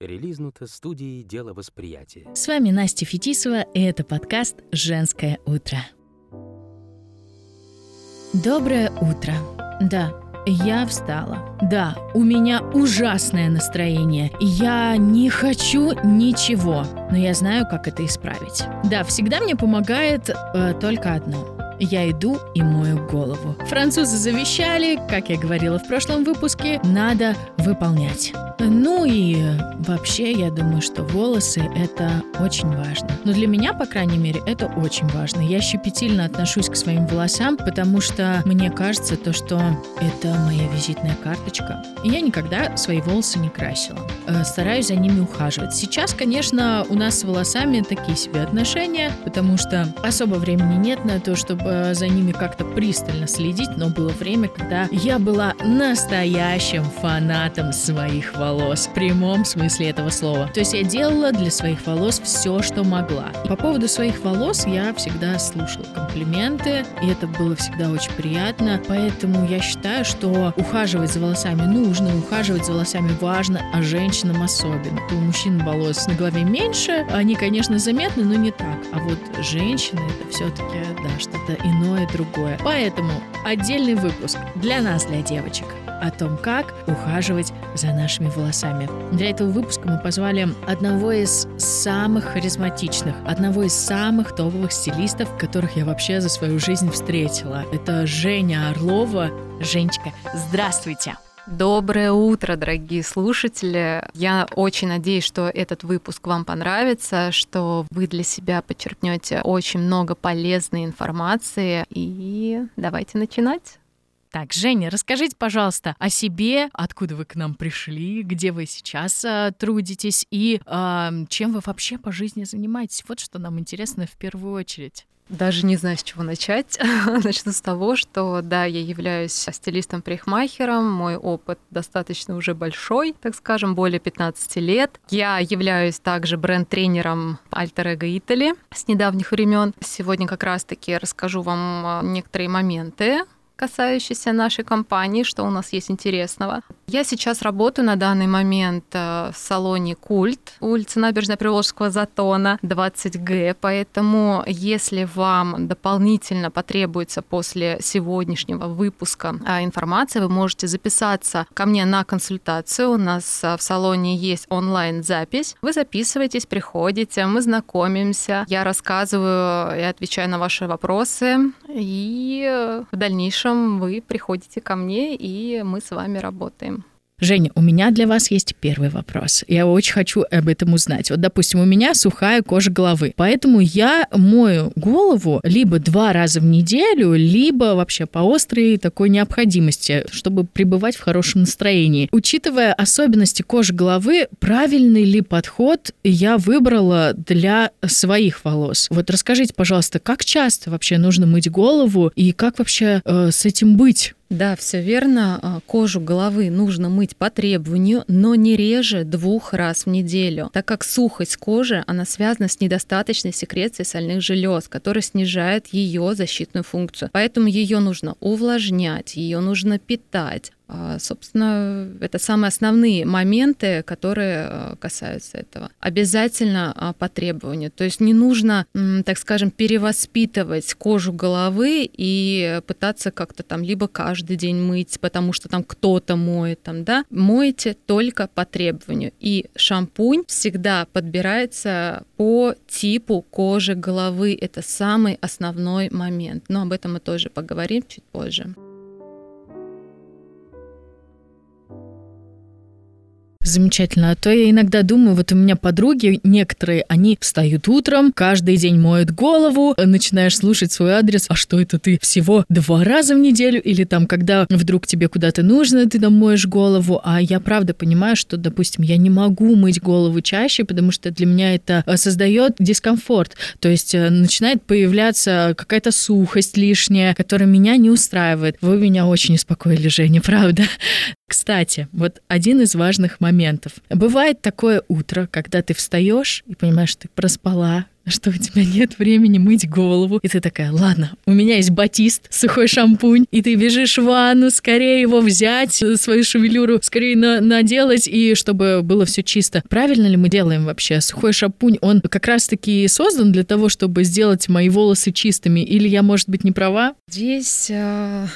Релизнуто студией «Дело восприятия». С вами Настя Фетисова, и это подкаст «Женское утро». Доброе утро. Да, я встала. Да, у меня ужасное настроение. Я не хочу ничего, но я знаю, как это исправить. Да, всегда мне помогает э, только одно я иду и мою голову. Французы завещали, как я говорила в прошлом выпуске, надо выполнять. Ну и вообще, я думаю, что волосы — это очень важно. Но для меня, по крайней мере, это очень важно. Я щепетильно отношусь к своим волосам, потому что мне кажется то, что это моя визитная карточка. И я никогда свои волосы не красила. Э, стараюсь за ними ухаживать. Сейчас, конечно, у нас с волосами такие себе отношения, потому что особо времени нет на то, чтобы э, за ними как-то пристально следить, но было время, когда я была настоящим фанатом своих волос, в прямом смысле этого слова. То есть я делала для своих волос все, что могла. По поводу своих волос я всегда слушала комплименты, и это было всегда очень приятно, поэтому я считаю, что ухаживать за волосами нужно, ухаживать за волосами важно, а женщинам особенно. У мужчин волос на голове меньше, они, конечно, заметны, но не так. А вот женщины это все-таки, да, что-то иное, другое. Поэтому отдельный выпуск для нас, для девочек, о том, как ухаживать за нашими волосами. Для этого выпуска мы позвали одного из самых харизматичных, одного из самых топовых стилистов, которых я вообще за свою жизнь встретила. Это Женя Орлова. Женечка, здравствуйте! Доброе утро, дорогие слушатели. Я очень надеюсь, что этот выпуск вам понравится, что вы для себя подчеркнете очень много полезной информации. И давайте начинать. Так, Женя, расскажите, пожалуйста, о себе, откуда вы к нам пришли, где вы сейчас э, трудитесь и э, чем вы вообще по жизни занимаетесь. Вот что нам интересно в первую очередь. Даже не знаю, с чего начать. Начну с того, что да, я являюсь стилистом-парикмахером, мой опыт достаточно уже большой, так скажем, более 15 лет. Я являюсь также бренд-тренером Alter Ego Italy с недавних времен. Сегодня как раз-таки расскажу вам а, некоторые моменты, касающийся нашей компании, что у нас есть интересного. Я сейчас работаю на данный момент э, в салоне «Культ», улица Набережная Приволжского Затона, 20Г, поэтому если вам дополнительно потребуется после сегодняшнего выпуска а, информации, вы можете записаться ко мне на консультацию. У нас э, в салоне есть онлайн-запись. Вы записываетесь, приходите, мы знакомимся, я рассказываю и отвечаю на ваши вопросы, и э, в дальнейшем дальнейшем вы приходите ко мне, и мы с вами работаем. Женя, у меня для вас есть первый вопрос. Я очень хочу об этом узнать. Вот, допустим, у меня сухая кожа головы, поэтому я мою голову либо два раза в неделю, либо вообще по острой такой необходимости, чтобы пребывать в хорошем настроении. Учитывая особенности кожи головы, правильный ли подход я выбрала для своих волос? Вот расскажите, пожалуйста, как часто вообще нужно мыть голову и как вообще э, с этим быть? Да, все верно. А, кожу головы нужно мыть по требованию, но не реже двух раз в неделю, так как сухость кожи, она связана с недостаточной секрецией сальных желез, которая снижает ее защитную функцию. Поэтому ее нужно увлажнять, ее нужно питать, собственно, это самые основные моменты, которые а, касаются этого. Обязательно а, по требованию. То есть не нужно, так скажем, перевоспитывать кожу головы и пытаться как-то там либо каждый день мыть, потому что там кто-то моет, там, да. Мойте только по требованию. И шампунь всегда подбирается по типу кожи головы. Это самый основной момент. Но об этом мы тоже поговорим чуть позже. Замечательно. А то я иногда думаю, вот у меня подруги некоторые, они встают утром, каждый день моют голову, начинаешь слушать свой адрес, а что это ты всего два раза в неделю или там, когда вдруг тебе куда-то нужно, ты там моешь голову, а я правда понимаю, что, допустим, я не могу мыть голову чаще, потому что для меня это э, создает дискомфорт, то есть э, начинает появляться какая-то сухость лишняя, которая меня не устраивает. Вы меня очень успокоили, Женя, правда. Кстати, вот один из важных моментов. Бывает такое утро, когда ты встаешь и понимаешь, что ты проспала, что у тебя нет времени мыть голову. И ты такая, ладно, у меня есть батист, сухой шампунь, и ты бежишь в ванну, скорее его взять, свою шевелюру скорее на наделать, и чтобы было все чисто. Правильно ли мы делаем вообще? Сухой шампунь, он как раз-таки создан для того, чтобы сделать мои волосы чистыми, или я, может быть, не права? Здесь э, а,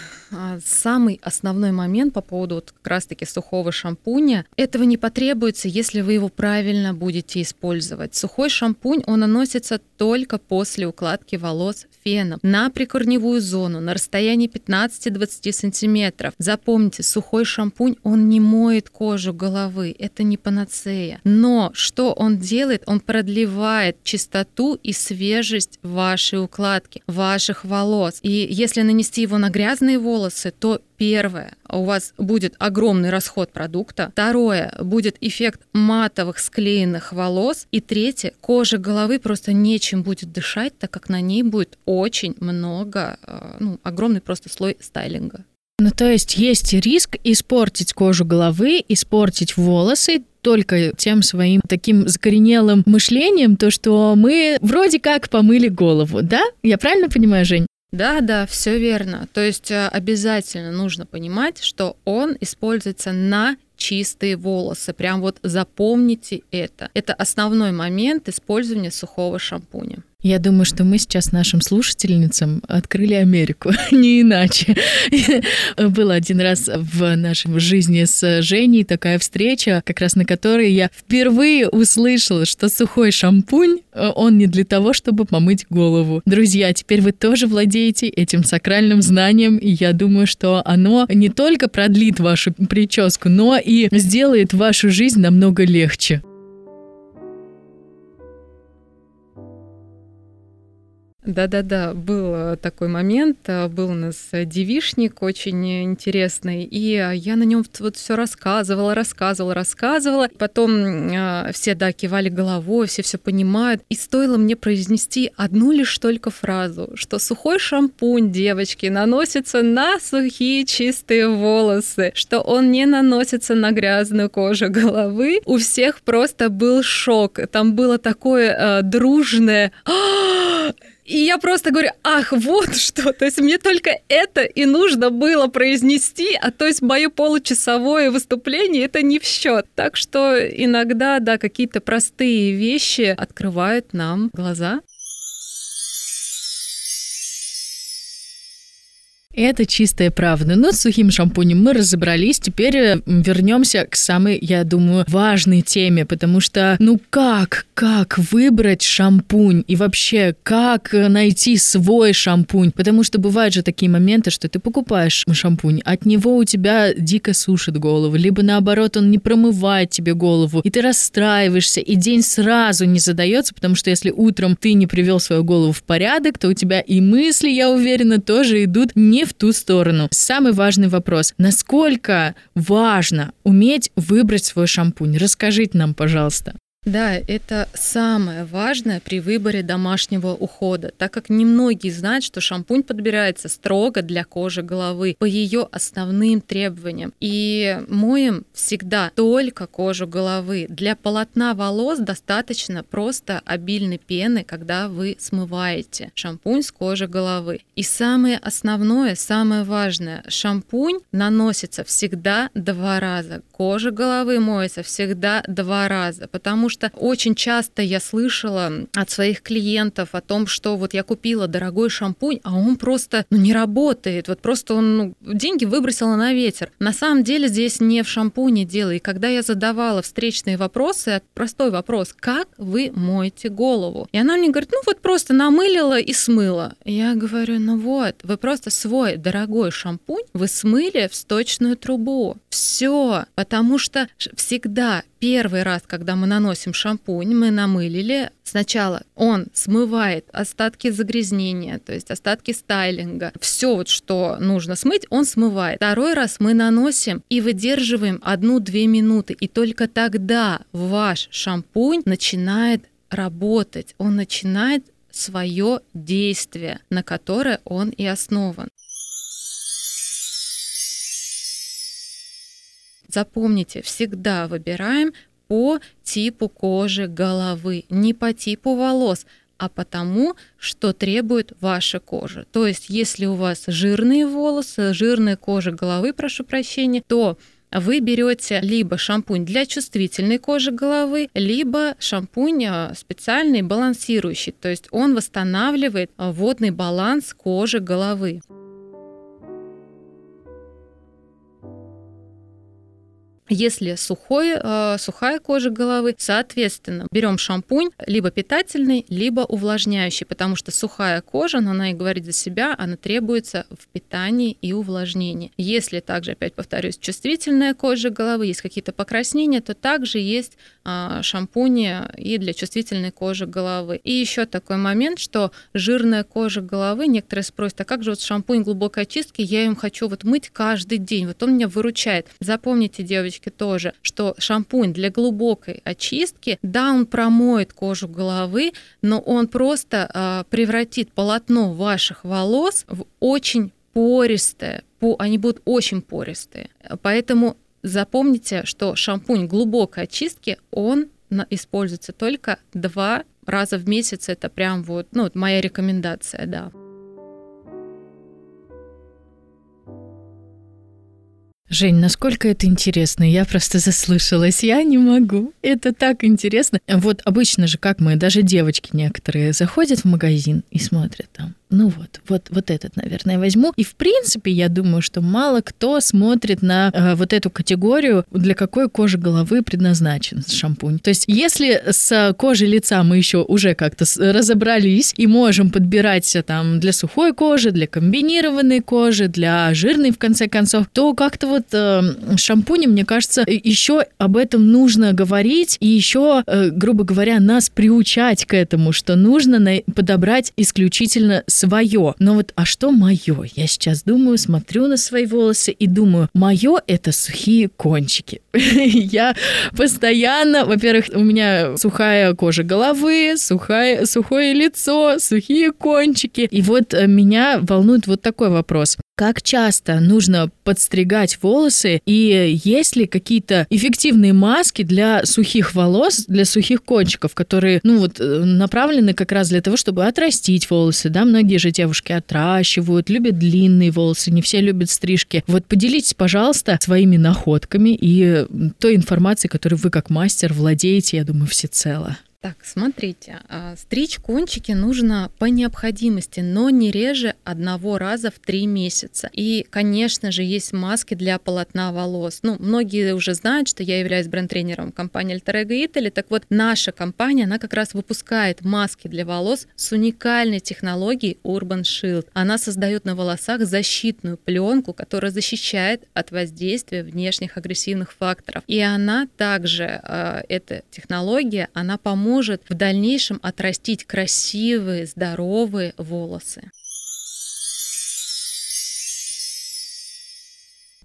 самый основной момент по поводу вот как раз-таки сухого шампуня, этого не потребуется, если вы его правильно будете использовать. Сухой шампунь, он наносится только после укладки волос феном на прикорневую зону на расстоянии 15-20 сантиметров. Запомните, сухой шампунь, он не моет кожу головы, это не панацея. Но что он делает? Он продлевает чистоту и свежесть вашей укладки, ваших волос. И если нанести его на грязные волосы, то Первое, у вас будет огромный расход продукта. Второе, будет эффект матовых склеенных волос. И третье, кожа головы просто нечем будет дышать, так как на ней будет очень много, э, ну, огромный просто слой стайлинга. Ну, то есть есть риск испортить кожу головы, испортить волосы только тем своим таким закоренелым мышлением, то, что мы вроде как помыли голову, да? Я правильно понимаю, Жень? Да, да, все верно. То есть э, обязательно нужно понимать, что он используется на чистые волосы. Прям вот запомните это. Это основной момент использования сухого шампуня. Я думаю, что мы сейчас нашим слушательницам открыли Америку, не иначе. Был один раз в нашей жизни с Женей такая встреча, как раз на которой я впервые услышала, что сухой шампунь, э, он не для того, чтобы помыть голову. Друзья, теперь вы тоже владеете этим сакральным знанием, и я думаю, что оно не только продлит вашу прическу, но и сделает вашу жизнь намного легче. Да-да-да, был э, такой момент, э, был у нас э, девишник очень интересный, и я на нем вот все рассказывала, рассказывала, рассказывала. Потом все, да, кивали головой, все все понимают. И стоило мне произнести одну лишь только фразу, что сухой шампунь, девочки, наносится на сухие чистые волосы, что он не наносится на грязную кожу головы. У всех просто был шок. Там было такое э, дружное и я просто говорю, ах, вот что, то есть мне только это и нужно было произнести, а то есть мое получасовое выступление это не в счет. Так что иногда, да, какие-то простые вещи открывают нам глаза. Это чистая правда. Но с сухим шампунем мы разобрались. Теперь э, вернемся к самой, я думаю, важной теме, потому что, ну как, как выбрать шампунь и вообще, как э, найти свой шампунь? Потому что бывают же такие моменты, что ты покупаешь шампунь, от него у тебя дико сушит голову, либо наоборот, он не промывает тебе голову, и ты расстраиваешься, и день сразу не задается, потому что если утром ты не привел свою голову в порядок, то у тебя и мысли, я уверена, тоже идут не в ту сторону. Самый важный вопрос. Насколько важно уметь выбрать свой шампунь? Расскажите нам, пожалуйста. Да, это самое важное при выборе домашнего ухода, так как немногие знают, что шампунь подбирается строго для кожи головы по ее основным требованиям. И моем всегда только кожу головы. Для полотна волос достаточно просто обильной пены, когда вы смываете шампунь с кожи головы. И самое основное, самое важное, шампунь наносится всегда два раза. Кожа головы моется всегда два раза, потому что очень часто я слышала от своих клиентов о том, что вот я купила дорогой шампунь, а он просто ну, не работает, вот просто он ну, деньги выбросила на ветер. На самом деле здесь не в шампуне дело. И когда я задавала встречные вопросы, простой вопрос, как вы моете голову? И она мне говорит, ну вот просто намылила и смыла. Я говорю, ну вот, вы просто свой дорогой шампунь вы смыли в сточную трубу. Все, потому что всегда первый раз, когда мы наносим шампунь, мы намылили, сначала он смывает остатки загрязнения, то есть остатки стайлинга. Все, вот, что нужно смыть, он смывает. Второй раз мы наносим и выдерживаем одну-две минуты, и только тогда ваш шампунь начинает работать, он начинает свое действие, на которое он и основан. Запомните, всегда выбираем по типу кожи головы, не по типу волос, а потому, что требует ваша кожа. То есть, если у вас жирные волосы, жирная кожа головы, прошу прощения, то вы берете либо шампунь для чувствительной кожи головы, либо шампунь а, специальный балансирующий, то есть он восстанавливает а, водный баланс кожи головы. Если сухой, э, сухая кожа головы, соответственно, берем шампунь либо питательный, либо увлажняющий, потому что сухая кожа, но она и говорит за себя, она требуется в питании и увлажнении. Если также, опять повторюсь, чувствительная кожа головы, есть какие-то покраснения, то также есть э, шампуни и для чувствительной кожи головы. И еще такой момент, что жирная кожа головы, некоторые спросят, а как же вот шампунь глубокой очистки, я им хочу вот мыть каждый день, вот он меня выручает. Запомните, девочки, девочки тоже, что шампунь для глубокой очистки, да, он промоет кожу головы, но он просто э, превратит полотно ваших волос в очень пористое, по, они будут очень пористые. Поэтому запомните, что шампунь глубокой очистки, он используется только два раза в месяц. Это прям вот, ну, моя рекомендация, да. Жень, насколько это интересно? Я просто заслышалась. Я не могу. Это так интересно. Вот обычно же, как мы, даже девочки некоторые заходят в магазин и смотрят там ну вот, вот, вот этот, наверное, возьму. И в принципе, я думаю, что мало кто смотрит на э, вот эту категорию, для какой кожи головы предназначен шампунь. То есть, если с кожей лица мы еще уже как-то разобрались и можем подбирать э, там для сухой кожи, для комбинированной кожи, для жирной, в конце концов, то как-то вот э, шампуни, мне кажется, еще об этом нужно говорить и еще, э, грубо говоря, нас приучать к этому, что нужно на- подобрать исключительно свое. Но вот, а что мое? Я сейчас думаю, смотрю на свои волосы и думаю, мое это сухие кончики. Я постоянно, во-первых, у меня сухая кожа головы, сухое, сухое лицо, сухие кончики. И вот э, меня волнует вот такой вопрос. Как часто нужно подстригать волосы и есть ли какие-то эффективные маски для сухих волос, для сухих кончиков, которые, ну вот, э, направлены как раз для того, чтобы отрастить волосы, да, многие же девушки отращивают, любят длинные волосы, не все любят стрижки. Вот поделитесь, пожалуйста, своими находками и той информацией, которой вы как мастер владеете, я думаю, всецело. Так, смотрите, а, стричь кончики нужно по необходимости, но не реже одного раза в три месяца. И, конечно же, есть маски для полотна волос. Ну, многие уже знают, что я являюсь бренд-тренером компании Alter Ego Italy. Так вот, наша компания, она как раз выпускает маски для волос с уникальной технологией Urban Shield. Она создает на волосах защитную пленку, которая защищает от воздействия внешних агрессивных факторов. И она также, а, эта технология, она поможет может в дальнейшем отрастить красивые, здоровые волосы.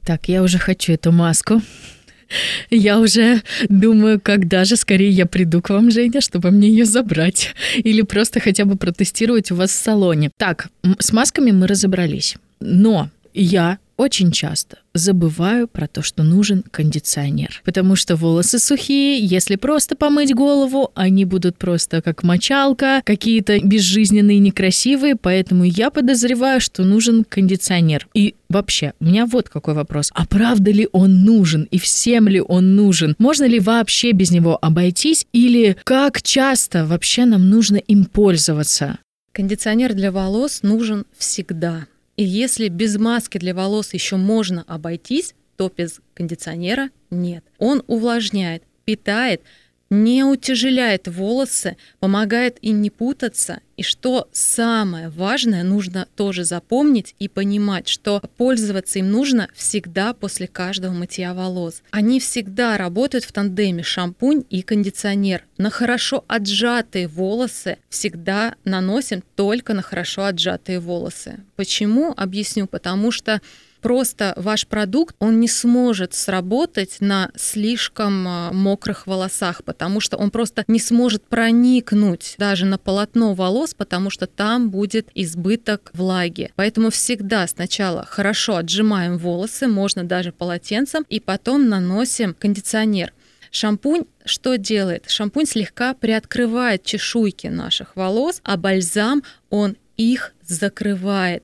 Так, я уже хочу эту маску. Я уже думаю, когда же скорее я приду к вам, Женя, чтобы мне ее забрать. Или просто хотя бы протестировать у вас в салоне. Так, с масками мы разобрались. Но я очень часто забываю про то, что нужен кондиционер. Потому что волосы сухие, если просто помыть голову, они будут просто как мочалка, какие-то безжизненные, некрасивые, поэтому я подозреваю, что нужен кондиционер. И вообще, у меня вот какой вопрос. А правда ли он нужен? И всем ли он нужен? Можно ли вообще без него обойтись? Или как часто вообще нам нужно им пользоваться? Кондиционер для волос нужен всегда. И если без маски для волос еще можно обойтись, то без кондиционера нет. Он увлажняет, питает, не утяжеляет волосы, помогает им не путаться. И что самое важное, нужно тоже запомнить и понимать, что пользоваться им нужно всегда после каждого мытья волос. Они всегда работают в тандеме шампунь и кондиционер. На хорошо отжатые волосы всегда наносим только на хорошо отжатые волосы. Почему? Объясню. Потому что просто ваш продукт, он не сможет сработать на слишком а, мокрых волосах, потому что он просто не сможет проникнуть даже на полотно волос, потому что там будет избыток влаги. Поэтому всегда сначала хорошо отжимаем волосы, можно даже полотенцем, и потом наносим кондиционер. Шампунь что делает? Шампунь слегка приоткрывает чешуйки наших волос, а бальзам, он их закрывает.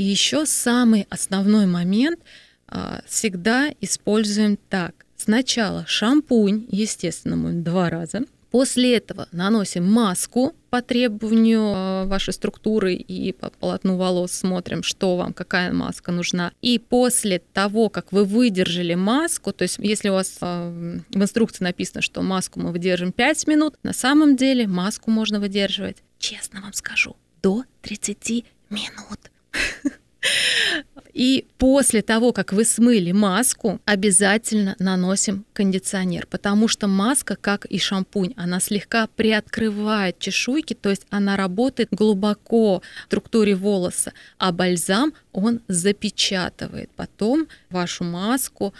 И еще самый основной момент а, всегда используем так. Сначала шампунь, естественно, мы два раза. После этого наносим маску по требованию а, вашей структуры и по полотну волос смотрим, что вам, какая маска нужна. И после того, как вы выдержали маску, то есть если у вас а, в инструкции написано, что маску мы выдержим 5 минут, на самом деле маску можно выдерживать, честно вам скажу, до 30 минут. И после того, как вы смыли маску, обязательно наносим кондиционер, потому что маска, как и шампунь, она слегка приоткрывает чешуйки, то есть она работает глубоко в структуре волоса, а бальзам он запечатывает потом вашу маску,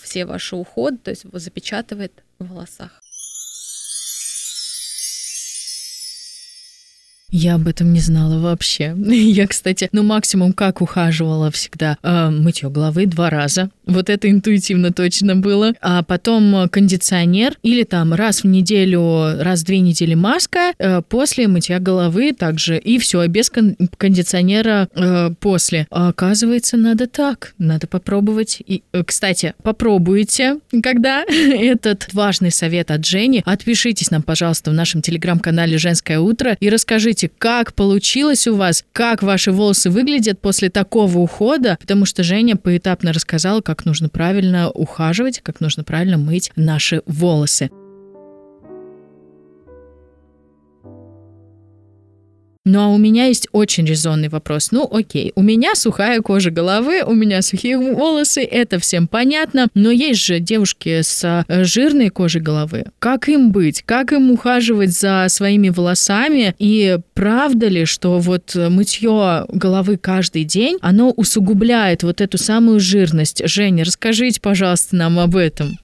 все ваши уходы, то есть запечатывает в волосах. Я об этом не знала вообще. Я, кстати, ну максимум как ухаживала всегда. Э, мытье головы два раза. Вот это интуитивно точно было. А потом кондиционер или там раз в неделю, раз в две недели маска э, после мытья головы также. И все, без кон- кондиционера э, после. А оказывается, надо так. Надо попробовать. И, э, кстати, попробуйте, когда этот важный совет от Жени. Отпишитесь нам, пожалуйста, в нашем телеграм-канале «Женское утро» и Расскажите, как получилось у вас, как ваши волосы выглядят после такого ухода, потому что Женя поэтапно рассказала, как нужно правильно ухаживать, как нужно правильно мыть наши волосы. Ну а у меня есть очень резонный вопрос. Ну окей, у меня сухая кожа головы, у меня сухие волосы, это всем понятно, но есть же девушки с э, жирной кожей головы. Как им быть? Как им ухаживать за своими волосами? И правда ли, что вот мытье головы каждый день, оно усугубляет вот эту самую жирность? Женя, расскажите, пожалуйста, нам об этом.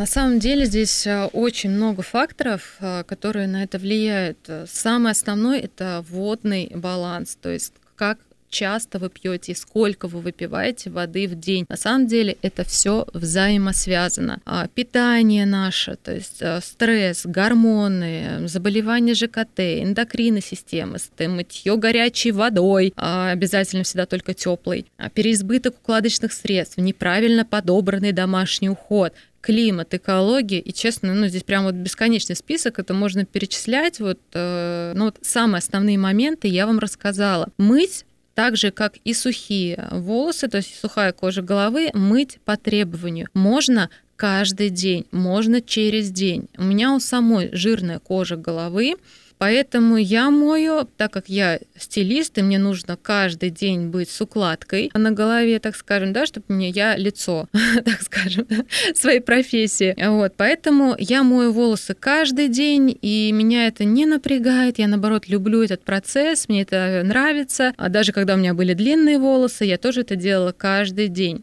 На самом деле здесь э, очень много факторов, э, которые на это влияют. Самый основной – это водный баланс, то есть как часто вы пьете и сколько вы выпиваете воды в день. На самом деле это все взаимосвязано. А питание наше, то есть э, стресс, гормоны, заболевания ЖКТ, эндокринной системы, мытье горячей водой, а обязательно всегда только теплый, а переизбыток укладочных средств, неправильно подобранный домашний уход, климат, экология, и честно, ну здесь прям вот бесконечный список, это можно перечислять, вот, э, ну вот самые основные моменты я вам рассказала. Мыть так же, как и сухие волосы, то есть сухая кожа головы, мыть по требованию. Можно каждый день, можно через день. У меня у самой жирная кожа головы, Поэтому я мою, так как я стилист, и мне нужно каждый день быть с укладкой на голове, так скажем, да, чтобы мне я лицо, так скажем, своей профессии. Вот, поэтому я мою волосы каждый день, и меня это не напрягает. Я, наоборот, люблю этот процесс, мне это нравится. А даже когда у меня были длинные волосы, я тоже это делала каждый день.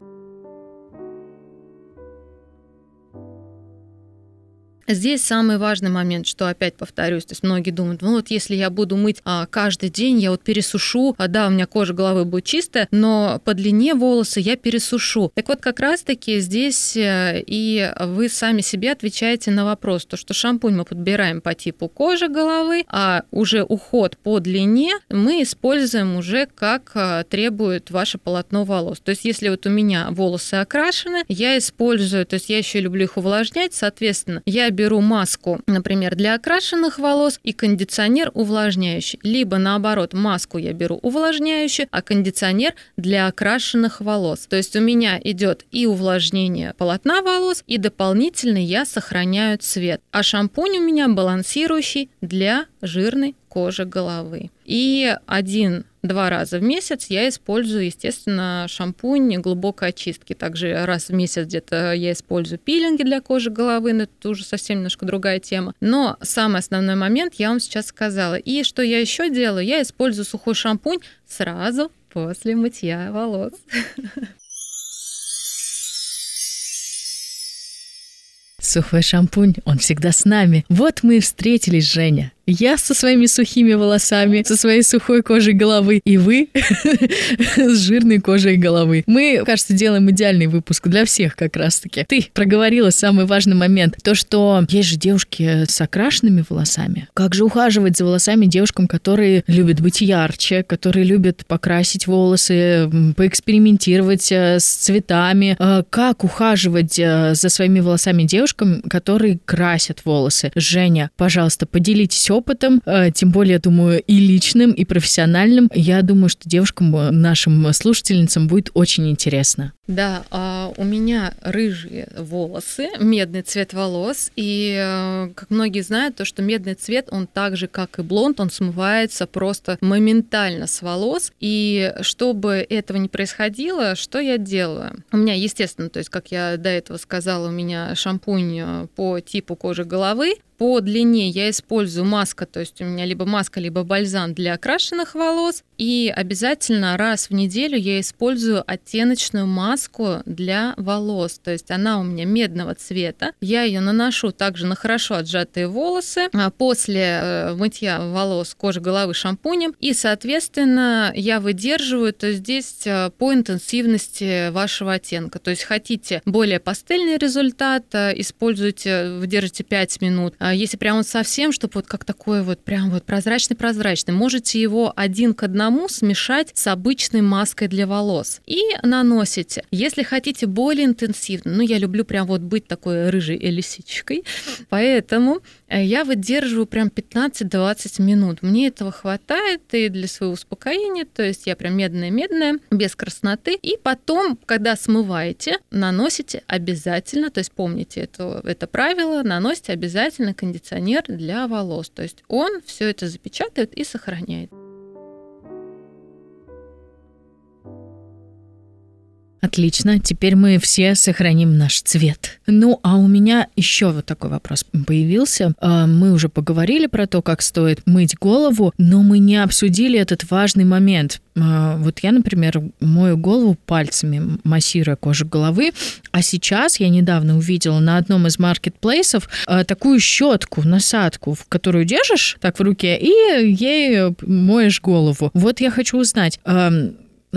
Здесь самый важный момент, что опять повторюсь, то есть многие думают, ну вот если я буду мыть а, каждый день, я вот пересушу, а да, у меня кожа головы будет чистая, но по длине волосы я пересушу. Так вот как раз-таки здесь э, и вы сами себе отвечаете на вопрос, то что шампунь мы подбираем по типу кожи головы, а уже уход по длине мы используем уже как а, требует ваше полотно волос. То есть если вот у меня волосы окрашены, я использую, то есть я еще люблю их увлажнять, соответственно, я беру маску, например, для окрашенных волос и кондиционер увлажняющий. Либо наоборот, маску я беру увлажняющую, а кондиционер для окрашенных волос. То есть у меня идет и увлажнение полотна волос, и дополнительно я сохраняю цвет. А шампунь у меня балансирующий для жирной кожи головы. И один два раза в месяц я использую, естественно, шампунь глубокой очистки. Также раз в месяц где-то я использую пилинги для кожи головы, но это уже совсем немножко другая тема. Но самый основной момент я вам сейчас сказала. И что я еще делаю? Я использую сухой шампунь сразу после мытья волос. Сухой шампунь, он всегда с нами. Вот мы и встретились, Женя. Я со своими сухими волосами, со своей сухой кожей головы, и вы с жирной кожей головы. Мы, кажется, делаем идеальный выпуск для всех как раз-таки. Ты проговорила самый важный момент. То, что есть же девушки с окрашенными волосами. Как же ухаживать за волосами девушкам, которые любят быть ярче, которые любят покрасить волосы, поэкспериментировать э, с цветами. Э, как ухаживать э, за своими волосами девушкам, которые красят волосы? Женя, пожалуйста, поделитесь опытом, тем более, думаю, и личным, и профессиональным. Я думаю, что девушкам, нашим слушательницам будет очень интересно. Да, а у меня рыжие волосы, медный цвет волос, и э, как многие знают, то, что медный цвет, он так же, как и блонд, он смывается просто моментально с волос, и чтобы этого не происходило, что я делаю? У меня, естественно, то есть, как я до этого сказала, у меня шампунь э, по типу кожи головы, по длине я использую маска, то есть у меня либо маска, либо бальзам для окрашенных волос. И обязательно раз в неделю я использую оттеночную маску для волос. То есть она у меня медного цвета. Я ее наношу также на хорошо отжатые волосы а после э, мытья волос кожи головы шампунем. И, соответственно, я выдерживаю, то здесь э, по интенсивности вашего оттенка. То есть хотите более пастельный результат, э, используйте, выдержите 5 минут. А если прям вот совсем, чтобы вот как такой вот прям вот прозрачный-прозрачный, можете его один к одному смешать с обычной маской для волос и наносите. Если хотите более интенсивно, ну я люблю прям вот быть такой рыжей лисичкой, поэтому Э, я выдерживаю прям 15-20 минут. Мне этого хватает и для своего успокоения, то есть я прям медная-медная, без красноты. И потом, когда смываете, наносите обязательно, то есть помните это, это правило, наносите обязательно кондиционер для волос. То есть он все это запечатает и сохраняет. Отлично, теперь мы все сохраним наш цвет. Ну, а у меня еще вот такой вопрос появился. А, мы уже поговорили про то, как стоит мыть голову, но мы не обсудили этот важный момент. А, вот я, например, мою голову пальцами, массируя кожу головы, а сейчас я недавно увидела на одном из маркетплейсов а, такую щетку, насадку, в которую держишь так в руке и ей моешь голову. Вот я хочу узнать,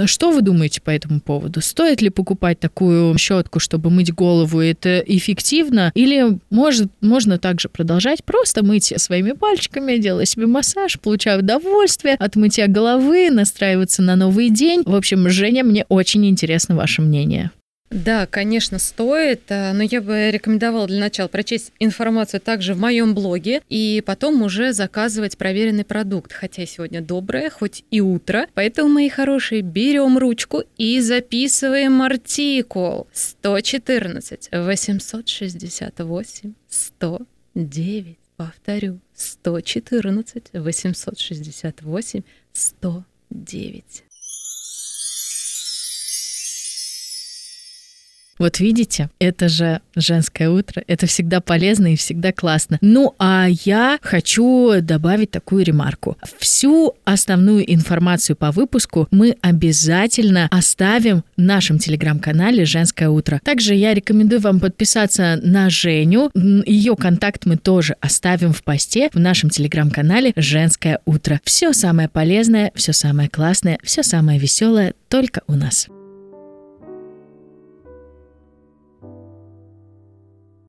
что вы думаете по этому поводу? Стоит ли покупать такую щетку, чтобы мыть голову? Это эффективно? Или может, можно также продолжать просто мыть своими пальчиками, делая себе массаж, получая удовольствие от мытья головы, настраиваться на новый день? В общем, Женя, мне очень интересно ваше мнение. Да, конечно, стоит, э, но я бы рекомендовала для начала прочесть информацию также в моем блоге и потом уже заказывать проверенный продукт. Хотя сегодня доброе, хоть и утро. Поэтому, мои хорошие, берем ручку и записываем артикул 114 868 109. Повторю, 114 868 109. Вот видите, это же женское утро, это всегда полезно и всегда классно. Ну, а я хочу добавить такую ремарку. Всю основную информацию по выпуску мы обязательно оставим в нашем телеграм-канале «Женское утро». Также я рекомендую вам подписаться на Женю. Ее контакт мы тоже оставим в посте в нашем телеграм-канале «Женское утро». Все самое полезное, все самое классное, все самое веселое только у нас.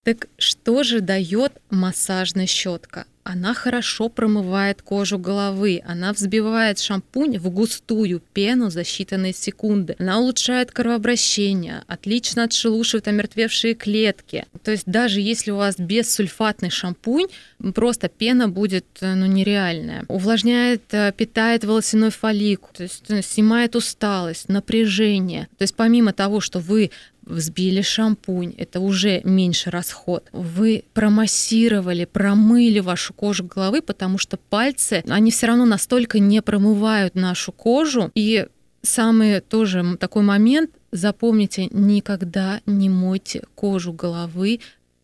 Так что же дает массажная щетка? Она хорошо промывает кожу головы, она взбивает шампунь в густую пену за считанные секунды, она улучшает кровообращение, отлично отшелушивает омертвевшие клетки. То есть даже если у вас бессульфатный шампунь, просто пена будет ну, нереальная. Увлажняет, э, питает волосяной фолликул, то есть э, снимает усталость, напряжение. То есть помимо того, что вы взбили шампунь, это уже меньше расход. Вы промассировали, промыли вашу кожу головы, потому что пальцы, они все равно настолько не промывают нашу кожу. И самый тоже такой момент, запомните, никогда не мойте кожу головы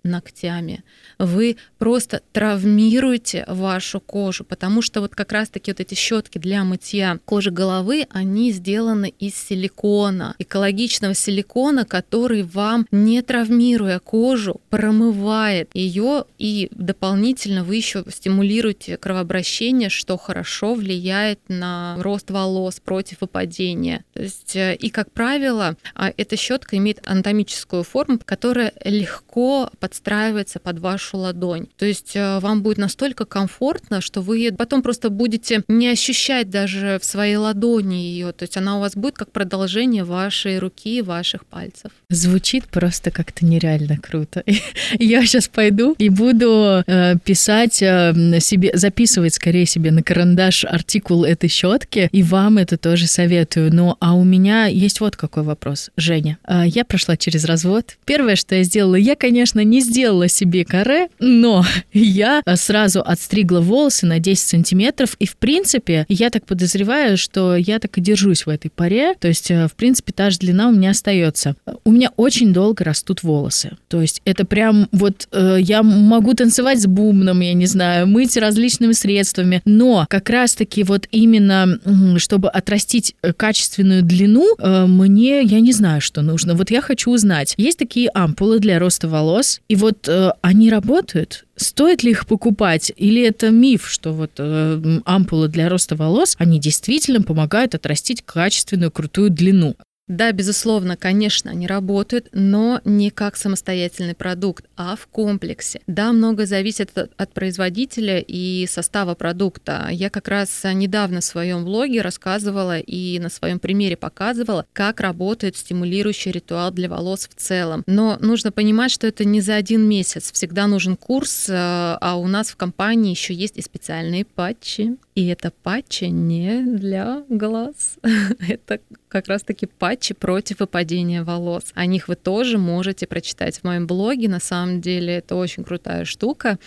ногтями. Вы просто травмируете вашу кожу, потому что вот как раз-таки вот эти щетки для мытья кожи головы, они сделаны из силикона, экологичного силикона, который вам, не травмируя кожу, промывает ее и дополнительно вы еще стимулируете кровообращение, что хорошо влияет на рост волос против выпадения. То есть, э, и как правило, а, эта щетка имеет анатомическую форму, которая легко подстраивается под вашу ладонь. То есть э, вам будет настолько комфортно, что вы потом просто будете не ощущать даже в своей ладони ее. То есть она у вас будет как продолжение вашей руки, ваших пальцев. Звучит просто как-то нереально круто. Я сейчас пойду и буду э, писать э, себе, записывать скорее себе на карандаш артикул этой щетки, и вам это тоже советую. Ну, а у меня есть вот какой вопрос. Женя, э, я прошла через развод. Первое, что я сделала, я, конечно, не сделала себе каре, но я сразу отстригла волосы на 10 сантиметров, и, в принципе, я так подозреваю, что я так и держусь в этой паре, то есть, э, в принципе, та же длина у меня остается. У меня очень долго растут волосы, то есть это прям вот э, я могу танцевать с бубном, я не знаю, мыть различными средствами, но как раз-таки вот именно, чтобы отрастить э, качественную длину, э, мне, я не знаю, что нужно. Вот я хочу узнать, есть такие ампулы для роста волос, и вот э, они работают? Стоит ли их покупать? Или это миф, что вот э, ампулы для роста волос, они действительно помогают отрастить качественную, крутую длину? Да, безусловно, конечно, они работают, но не как самостоятельный продукт, а в комплексе. Да, много зависит от, производителя и состава продукта. Я как раз недавно в своем блоге рассказывала и на своем примере показывала, как работает стимулирующий ритуал для волос в целом. Но нужно понимать, что это не за один месяц. Всегда нужен курс, э, а у нас в компании еще есть и специальные патчи. И это патчи не для глаз. это как раз-таки патчи против выпадения волос. О них вы тоже можете прочитать в моем блоге. На самом деле это очень крутая штука.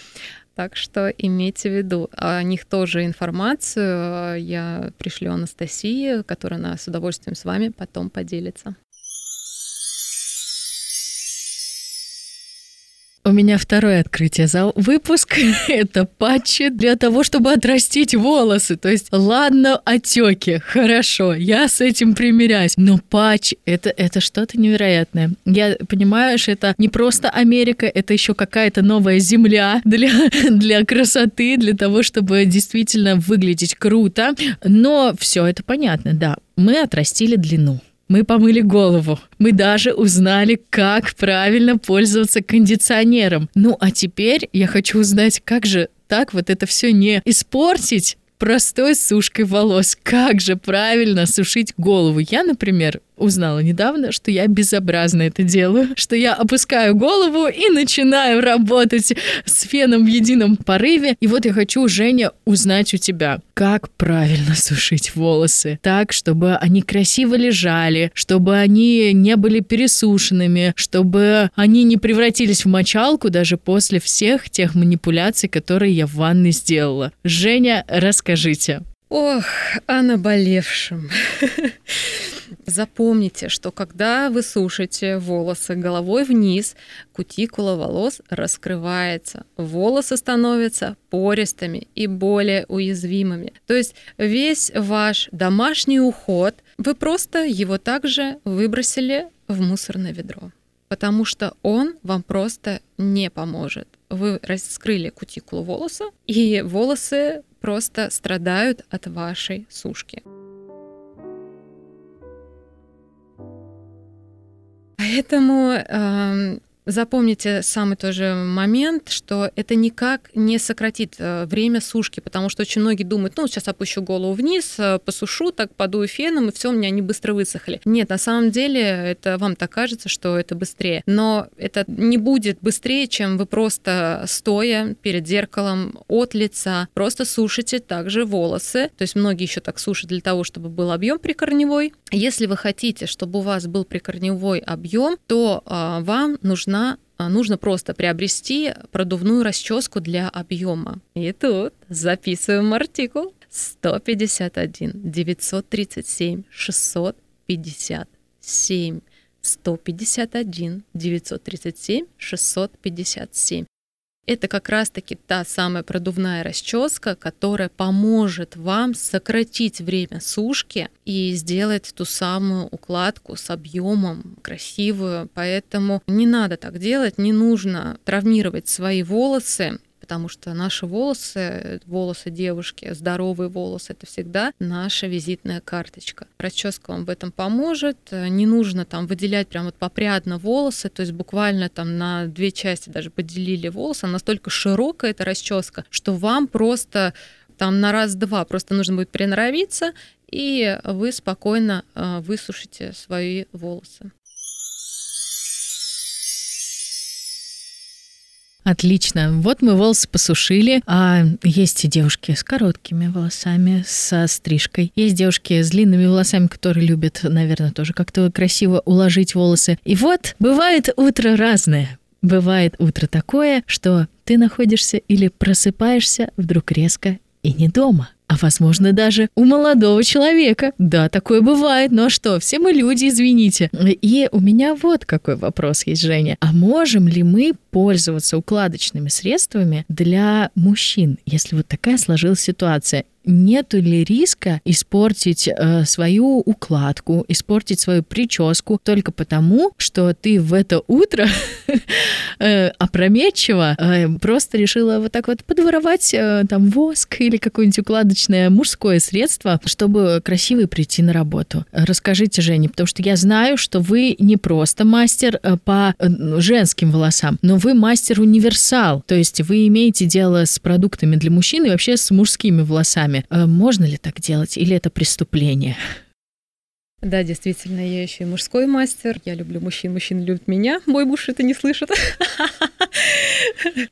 Так что имейте в виду, о них тоже информацию я пришлю Анастасии, которая она с удовольствием с вами потом поделится. У меня второе открытие за выпуск. Это патчи для того, чтобы отрастить волосы. То есть, ладно, отеки, хорошо, я с этим примиряюсь. Но патч это, это что-то невероятное. Я понимаю, что это не просто Америка, это еще какая-то новая земля для, для красоты, для того, чтобы действительно выглядеть круто. Но все это понятно, да. Мы отрастили длину мы помыли голову. Мы даже узнали, как правильно пользоваться кондиционером. Ну а теперь я хочу узнать, как же так вот это все не испортить простой сушкой волос. Как же правильно сушить голову? Я, например, узнала недавно, что я безобразно это делаю, что я опускаю голову и начинаю работать с феном в едином порыве. И вот я хочу, Женя, узнать у тебя, как правильно сушить волосы так, чтобы они красиво лежали, чтобы они не были пересушенными, чтобы они не превратились в мочалку даже после всех тех манипуляций, которые я в ванной сделала. Женя, расскажите. Ох, о наболевшем. Запомните, что когда вы сушите волосы головой вниз, кутикула волос раскрывается, волосы становятся пористыми и более уязвимыми. То есть весь ваш домашний уход, вы просто его также выбросили в мусорное ведро, потому что он вам просто не поможет. Вы раскрыли кутикулу волоса, и волосы просто страдают от вашей сушки. Поэтому э, Запомните самый тоже момент, что это никак не сократит э, время сушки, потому что очень многие думают, ну, сейчас опущу голову вниз, э, посушу, так подую феном, и все, у меня они быстро высохли. Нет, на самом деле это вам так кажется, что это быстрее. Но это не будет быстрее, чем вы просто стоя перед зеркалом от лица, просто сушите также волосы. То есть многие еще так сушат для того, чтобы был объем прикорневой. Если вы хотите, чтобы у вас был прикорневой объем, то э, вам нужна а, нужно просто приобрести продувную расческу для объема. И тут записываем артикул 151 937 657 151 937 657. Это как раз-таки та самая продувная расческа, которая поможет вам сократить время сушки и сделать ту самую укладку с объемом красивую. Поэтому не надо так делать, не нужно травмировать свои волосы потому что наши волосы, волосы девушки, здоровые волосы, это всегда наша визитная карточка. Расческа вам в этом поможет. Не нужно там выделять прям вот попрядно волосы, то есть буквально там на две части даже поделили волосы. Настолько широкая эта расческа, что вам просто там на раз-два просто нужно будет приноровиться, и вы спокойно э, высушите свои волосы. Отлично. Вот мы волосы посушили. А есть девушки с короткими волосами, со стрижкой. Есть девушки с длинными волосами, которые любят, наверное, тоже как-то красиво уложить волосы. И вот бывает утро разное. Бывает утро такое, что ты находишься или просыпаешься вдруг резко и не дома а возможно даже у молодого человека. Да, такое бывает, но что, все мы люди, извините. И у меня вот какой вопрос есть, Женя. А можем ли мы пользоваться укладочными средствами для мужчин, если вот такая сложилась ситуация? нету ли риска испортить э, свою укладку, испортить свою прическу только потому, что ты в это утро э, опрометчиво э, просто решила вот так вот подворовать э, там воск или какое-нибудь укладочное мужское средство, чтобы красиво прийти на работу. Расскажите, Женя, потому что я знаю, что вы не просто мастер э, по э, женским волосам, но вы мастер-универсал, то есть вы имеете дело с продуктами для мужчин и вообще с мужскими волосами. Э, можно ли так делать или это преступление? Да, действительно, я еще и мужской мастер. Я люблю мужчин, мужчины любят меня. Мой муж это не слышит.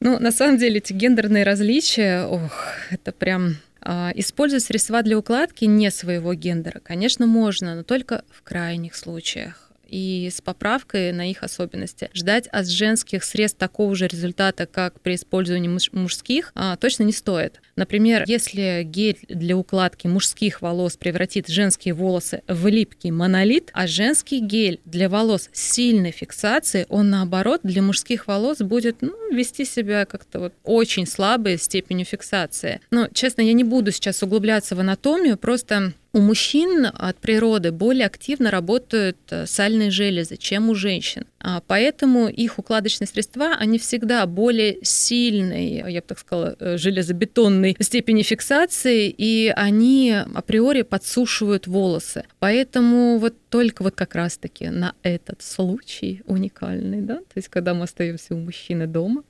Ну, на самом деле, эти гендерные различия, ох, это прям а, Использовать средства для укладки не своего гендера, конечно, можно, но только в крайних случаях и с поправкой на их особенности. Ждать от женских средств такого же результата, как при использовании мужских, а, точно не стоит. Например, если гель для укладки мужских волос превратит женские волосы в липкий монолит, а женский гель для волос сильной фиксацией, он наоборот для мужских волос будет ну, вести себя как-то вот очень слабой степенью фиксации. Но, честно, я не буду сейчас углубляться в анатомию, просто у мужчин от природы более активно работают э, сальные железы, чем у женщин. А поэтому их укладочные средства, они всегда более сильной, я бы так сказала, э, железобетонной степени фиксации, и они априори подсушивают волосы. Поэтому вот только вот как раз-таки на этот случай уникальный, да, то есть когда мы остаемся у мужчины дома,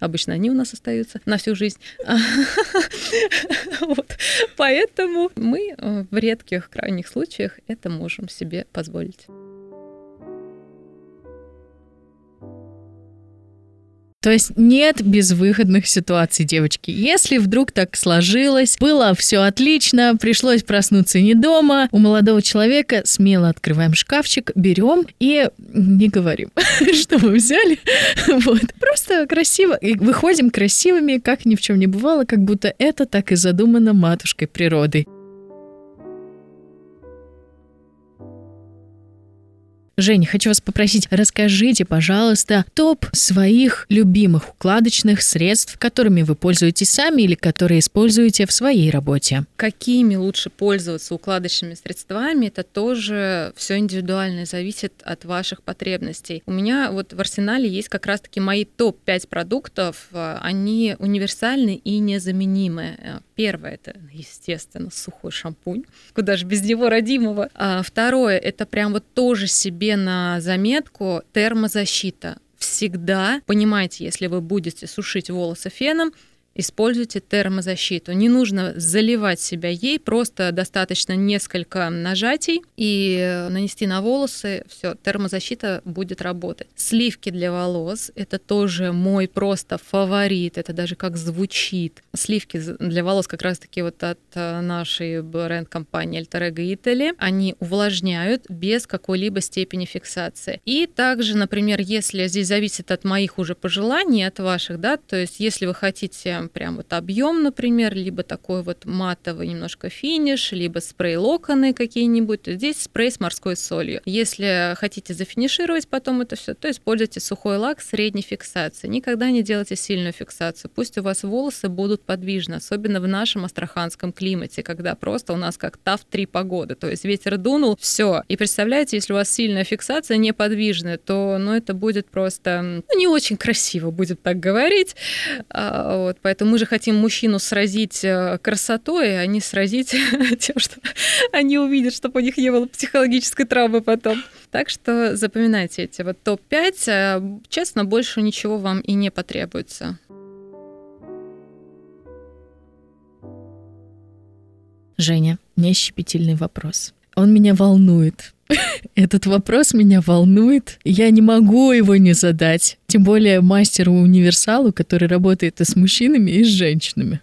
обычно они у нас остаются на всю жизнь, поэтому мы э, в редких крайних случаях это можем себе позволить. То есть нет безвыходных ситуаций, девочки. Если вдруг так сложилось, было все отлично, пришлось проснуться не дома, у молодого человека смело открываем шкафчик, берем и не говорим, что мы взяли. Вот. Просто красиво. И выходим красивыми, как ни в чем не бывало, как будто это так и задумано матушкой природой. Женя, хочу вас попросить, расскажите, пожалуйста, топ своих любимых укладочных средств, которыми вы пользуетесь сами или которые используете в своей работе. Какими лучше пользоваться укладочными средствами, это тоже все индивидуально, зависит от ваших потребностей. У меня вот в арсенале есть как раз-таки мои топ-5 продуктов, они универсальны и незаменимы. Первое это, естественно, сухой шампунь, куда же без него родимого. А второе это прям вот тоже себе на заметку термозащита. Всегда понимайте, если вы будете сушить волосы феном, используйте термозащиту. Не нужно заливать себя ей, просто достаточно несколько нажатий и нанести на волосы, все, термозащита будет работать. Сливки для волос — это тоже мой просто фаворит, это даже как звучит. Сливки для волос как раз-таки вот от э, нашей бренд-компании Ego Italy, они увлажняют без какой-либо степени фиксации. И также, например, если здесь зависит от моих уже пожеланий, от ваших, да, то есть если вы хотите хотите прям вот объем, например, либо такой вот матовый немножко финиш, либо спрей локоны какие-нибудь, здесь спрей с морской солью. Если хотите зафинишировать потом это все, то используйте сухой лак средней фиксации. Никогда не делайте сильную фиксацию. Пусть у вас волосы будут подвижны, особенно в нашем астраханском климате, когда просто у нас как тав три погоды, то есть ветер дунул, все. И представляете, если у вас сильная фиксация неподвижная, то ну, это будет просто ну, не очень красиво, будет так говорить. А, вот, поэтому мы же хотим мужчину сразить э, красотой, а не сразить тем, что они увидят, чтобы у них не было психологической травмы потом. Так что запоминайте эти вот топ-5. Э, честно, больше ничего вам и не потребуется. Женя, у меня щепетильный вопрос. Он меня волнует. Этот вопрос меня волнует. Я не могу его не задать. Тем более мастеру-универсалу, который работает и с мужчинами, и с женщинами.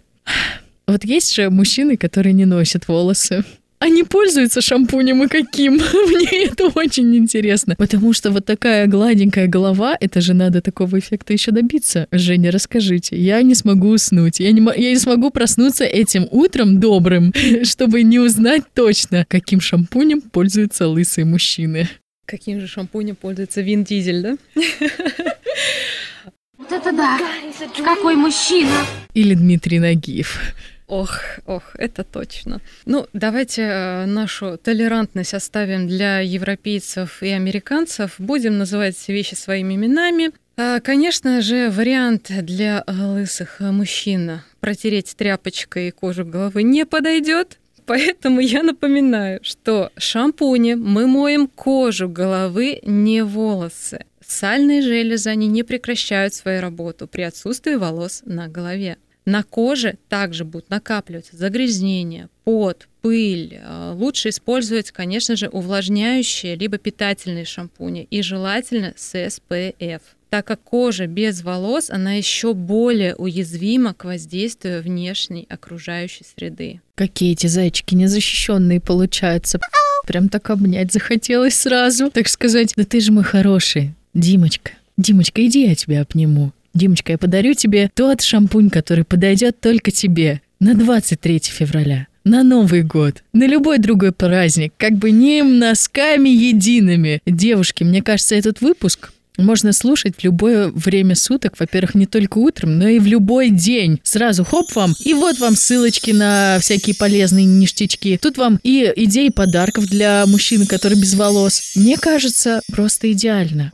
Вот есть же мужчины, которые не носят волосы они пользуются шампунем и каким? Мне это очень интересно. Потому что вот такая гладенькая голова, это же надо такого эффекта еще добиться. Женя, расскажите. Я не смогу уснуть. Я не, я не смогу проснуться этим утром добрым, чтобы не узнать точно, каким шампунем пользуются лысые мужчины. Каким же шампунем пользуется Вин Дизель, да? Вот это да! Какой мужчина! Или Дмитрий Нагиев. Ох, ох, это точно. Ну, давайте э, нашу толерантность оставим для европейцев и американцев. Будем называть вещи своими именами. А, конечно же, вариант для лысых мужчин протереть тряпочкой кожу головы не подойдет. Поэтому я напоминаю, что шампуни мы моем кожу головы, не волосы. Сальные железы, они не прекращают свою работу при отсутствии волос на голове. На коже также будут накапливаться загрязнения, пот, пыль. Э, лучше использовать, конечно же, увлажняющие либо питательные шампуни и желательно с SPF так как кожа без волос, она еще более уязвима к воздействию внешней окружающей среды. Какие эти зайчики незащищенные получаются. Прям так обнять захотелось сразу. Так сказать, да ты же мой хороший. Димочка, Димочка, иди я тебя обниму. Димочка, я подарю тебе тот шампунь, который подойдет только тебе на 23 февраля на Новый год, на любой другой праздник, как бы не носками едиными. Девушки, мне кажется, этот выпуск можно слушать в любое время суток, во-первых, не только утром, но и в любой день. Сразу хоп вам, и вот вам ссылочки на всякие полезные ништячки. Тут вам и идеи подарков для мужчины, который без волос. Мне кажется, просто идеально.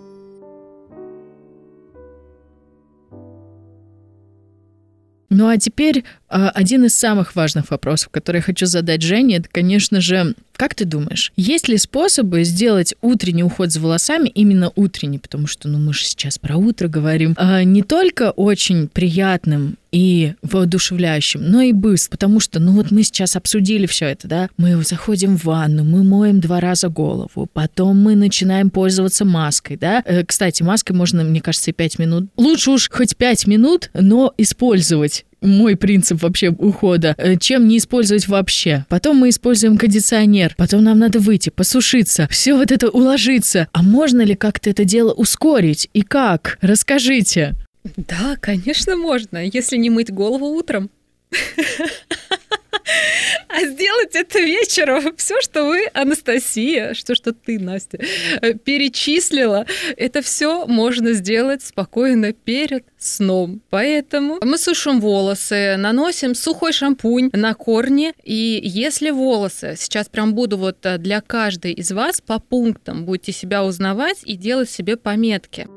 Ну а теперь один из самых важных вопросов, который я хочу задать Жене, это, конечно же, как ты думаешь, есть ли способы сделать утренний уход за волосами именно утренний, потому что, ну, мы же сейчас про утро говорим, а не только очень приятным и воодушевляющим, но и быстро, потому что, ну вот мы сейчас обсудили все это, да, мы заходим в ванну, мы моем два раза голову, потом мы начинаем пользоваться маской, да, э, кстати, маской можно, мне кажется, и пять минут, лучше уж хоть пять минут, но использовать мой принцип вообще ухода, э, чем не использовать вообще. Потом мы используем кондиционер, потом нам надо выйти, посушиться, все вот это уложиться. А можно ли как-то это дело ускорить? И как? Расскажите. Да, конечно, можно, если не мыть голову утром. А сделать это вечером, все, что вы, Анастасия, что, что ты, Настя, э, перечислила, это все можно сделать спокойно перед сном. Поэтому мы сушим волосы, наносим сухой шампунь на корни, и если волосы, сейчас прям буду вот э, для каждой из вас по пунктам будете себя узнавать и делать себе пометки.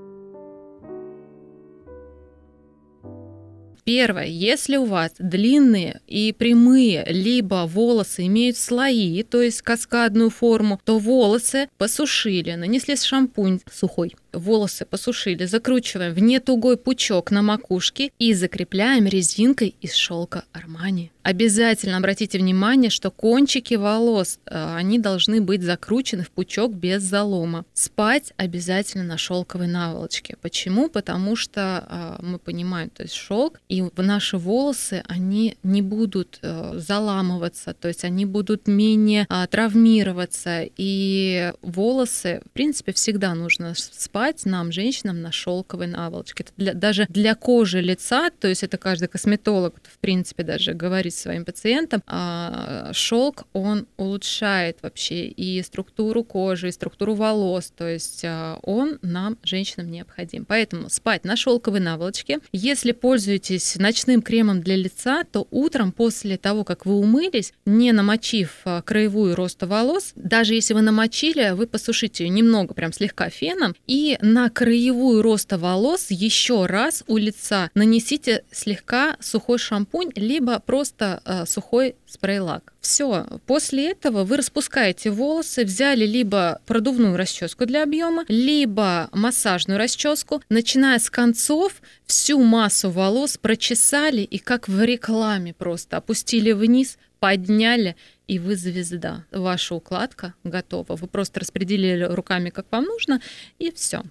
Первое, если у вас длинные и прямые, либо волосы имеют слои, то есть каскадную форму, то волосы посушили, нанесли шампунь сухой, волосы посушили, закручиваем в нетугой пучок на макушке и закрепляем резинкой из шелка Армани. Обязательно обратите внимание, что кончики волос, э, они должны быть закручены в пучок без залома. Спать обязательно на шелковой наволочке. Почему? Потому что э, мы понимаем, то есть шелк и наши волосы, они не будут э, заламываться, то есть они будут менее травмироваться. И волосы, в принципе, всегда нужно спать спать нам, женщинам, на шелковой наволочке. Это для, даже для кожи лица, то есть это каждый косметолог, в принципе, даже говорит своим пациентам, а шелк, он улучшает вообще и структуру кожи, и структуру волос, то есть а, он нам, женщинам, необходим. Поэтому спать на шелковой наволочке. Если пользуетесь ночным кремом для лица, то утром после того, как вы умылись, не намочив а, краевую роста волос, даже если вы намочили, вы посушите ее немного, прям слегка феном, и на краевую роста волос еще раз у лица нанесите слегка сухой шампунь, либо просто э, сухой спрей-лак. Все. После этого вы распускаете волосы, взяли либо продувную расческу для объема, либо массажную расческу, начиная с концов, всю массу волос прочесали и как в рекламе просто опустили вниз, подняли, и вы звезда. Ваша укладка готова. Вы просто распределили руками, как вам нужно, и все.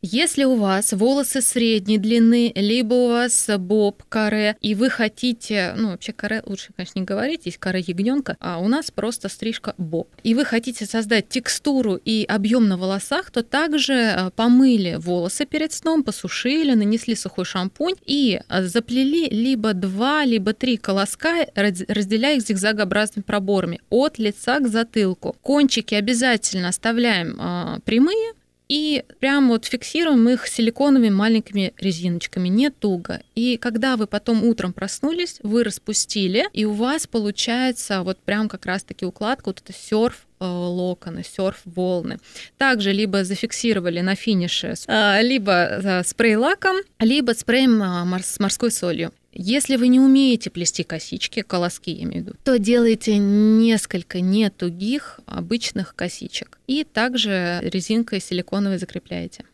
Если у вас волосы средней длины, либо у вас боб каре, и вы хотите, ну вообще каре лучше, конечно, не говорить, есть каре ягненка, а у нас просто стрижка боб. И вы хотите создать текстуру и объем на волосах, то также э, помыли волосы перед сном, посушили, нанесли сухой шампунь и э, заплели либо два, либо три колоска, разделяя их зигзагообразными проборами от лица к затылку. Кончики обязательно оставляем э, прямые, и прям вот фиксируем их силиконовыми маленькими резиночками, не туго. И когда вы потом утром проснулись, вы распустили, и у вас получается вот прям как раз-таки укладка, вот это серф э, локоны, серф волны. Также либо зафиксировали на финише э, либо э, спрей-лаком, либо спреем с морской солью. Если вы не умеете плести косички, колоски я имею в виду, то делайте несколько не тугих обычных косичек. И также резинкой силиконовой закрепляете.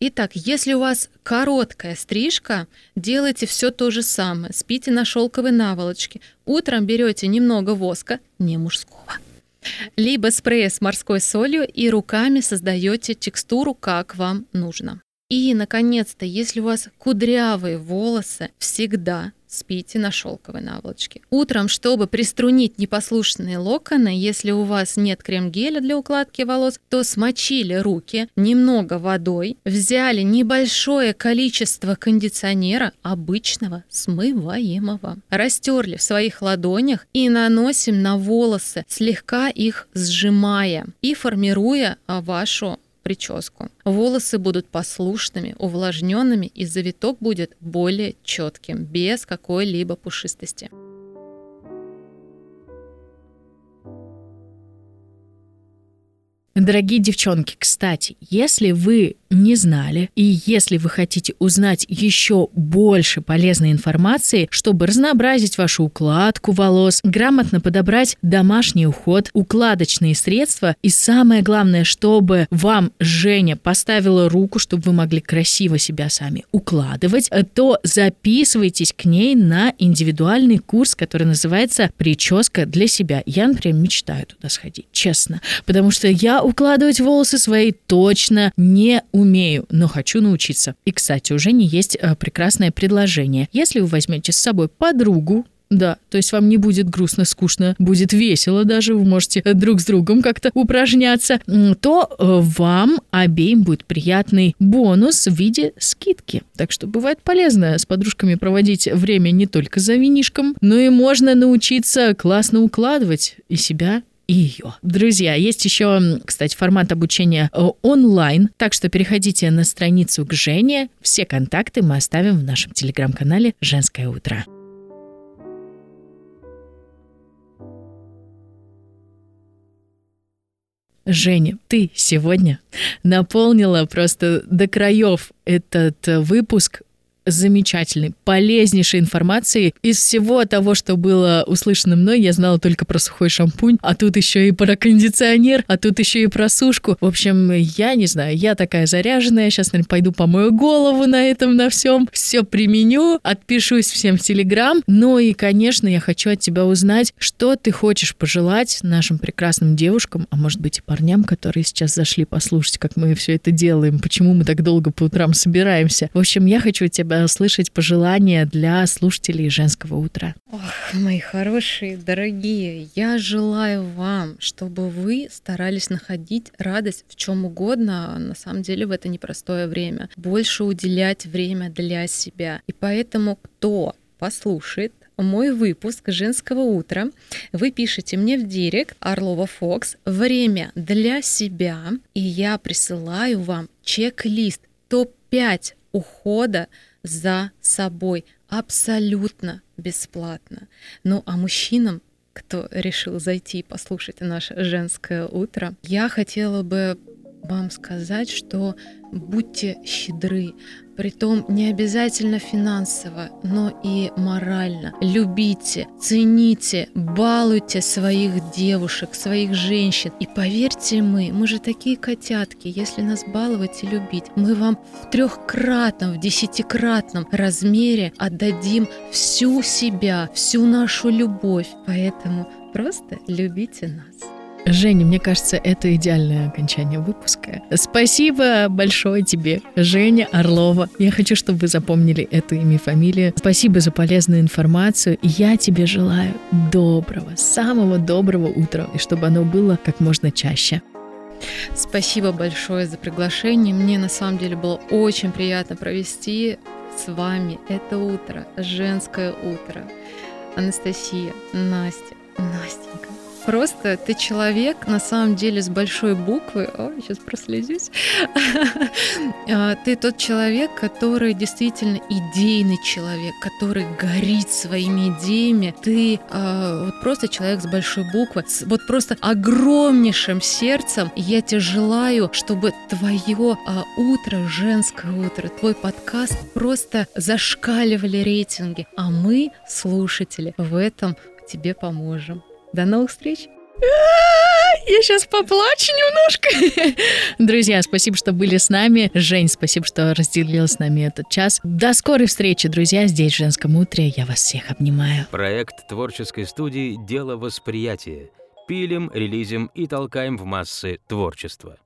Итак, если у вас короткая стрижка, делайте все то же самое. Спите на шелковой наволочке. Утром берете немного воска, не мужского, либо спрея с морской солью и руками создаете текстуру, как вам нужно. И, наконец-то, если у вас кудрявые волосы, всегда спите на шелковой наволочке. Утром, чтобы приструнить непослушные локоны, если у вас нет крем-геля для укладки волос, то смочили руки немного водой, взяли небольшое количество кондиционера обычного смываемого, растерли в своих ладонях и наносим на волосы, слегка их сжимая и формируя вашу прическу. Волосы будут послушными, увлажненными, и завиток будет более четким, без какой-либо пушистости. Дорогие девчонки, кстати, если вы не знали, и если вы хотите узнать еще больше полезной информации, чтобы разнообразить вашу укладку волос, грамотно подобрать домашний уход, укладочные средства, и самое главное, чтобы вам Женя поставила руку, чтобы вы могли красиво себя сами укладывать, то записывайтесь к ней на индивидуальный курс, который называется «Прическа для себя». Я, например, мечтаю туда сходить, честно, потому что я укладывать волосы свои точно не умею, но хочу научиться. И, кстати, у Жени есть э, прекрасное предложение. Если вы возьмете с собой подругу, да, то есть вам не будет грустно, скучно, будет весело даже, вы можете э, друг с другом как-то упражняться, то э, вам обеим будет приятный бонус в виде скидки. Так что бывает полезно с подружками проводить время не только за винишком, но и можно научиться классно укладывать и себя, и ее. Друзья, есть еще, кстати, формат обучения э, онлайн, так что переходите на страницу к Жене. Все контакты мы оставим в нашем телеграм-канале «Женское утро». Женя, ты сегодня наполнила просто до краев этот выпуск замечательной, полезнейшей информации. Из всего того, что было услышано мной, я знала только про сухой шампунь, а тут еще и про кондиционер, а тут еще и про сушку. В общем, я не знаю, я такая заряженная, сейчас, наверное, пойду помою голову на этом, на всем, все применю, отпишусь всем в Телеграм. Ну и, конечно, я хочу от тебя узнать, что ты хочешь пожелать нашим прекрасным девушкам, а может быть и парням, которые сейчас зашли послушать, как мы все это делаем, почему мы так долго по утрам собираемся. В общем, я хочу от тебя слышать пожелания для слушателей женского утра. Ох, мои хорошие, дорогие, я желаю вам, чтобы вы старались находить радость в чем угодно, на самом деле в это непростое время, больше уделять время для себя. И поэтому кто послушает мой выпуск «Женского утра». Вы пишете мне в директ Орлова Фокс «Время для себя», и я присылаю вам чек-лист топ-5 ухода за собой абсолютно бесплатно. Ну а мужчинам кто решил зайти и послушать наше женское утро, я хотела бы вам сказать, что будьте щедры, притом не обязательно финансово, но и морально. Любите, цените, балуйте своих девушек, своих женщин. И поверьте мы, мы же такие котятки, если нас баловать и любить, мы вам в трехкратном, в десятикратном размере отдадим всю себя, всю нашу любовь. Поэтому просто любите нас. Женя, мне кажется, это идеальное окончание выпуска. Спасибо большое тебе, Женя Орлова. Я хочу, чтобы вы запомнили это имя и фамилию. Спасибо за полезную информацию. Я тебе желаю доброго, самого доброго утра, и чтобы оно было как можно чаще. Спасибо большое за приглашение. Мне на самом деле было очень приятно провести с вами это утро, женское утро. Анастасия, Настя, Настенька, просто ты человек, на самом деле, с большой буквы. О, сейчас прослезюсь. А, ты тот человек, который действительно идейный человек, который горит своими идеями. Ты а, вот просто человек с большой буквы, с вот просто огромнейшим сердцем. я тебе желаю, чтобы твое а, утро, женское утро, твой подкаст просто зашкаливали рейтинги, а мы, слушатели, в этом тебе поможем. До новых встреч! Я сейчас поплачу немножко. Друзья, спасибо, что были с нами. Жень, спасибо, что разделила с нами этот час. До скорой встречи, друзья, здесь в «Женском утре». Я вас всех обнимаю. Проект творческой студии «Дело восприятия». Пилим, релизим и толкаем в массы творчество.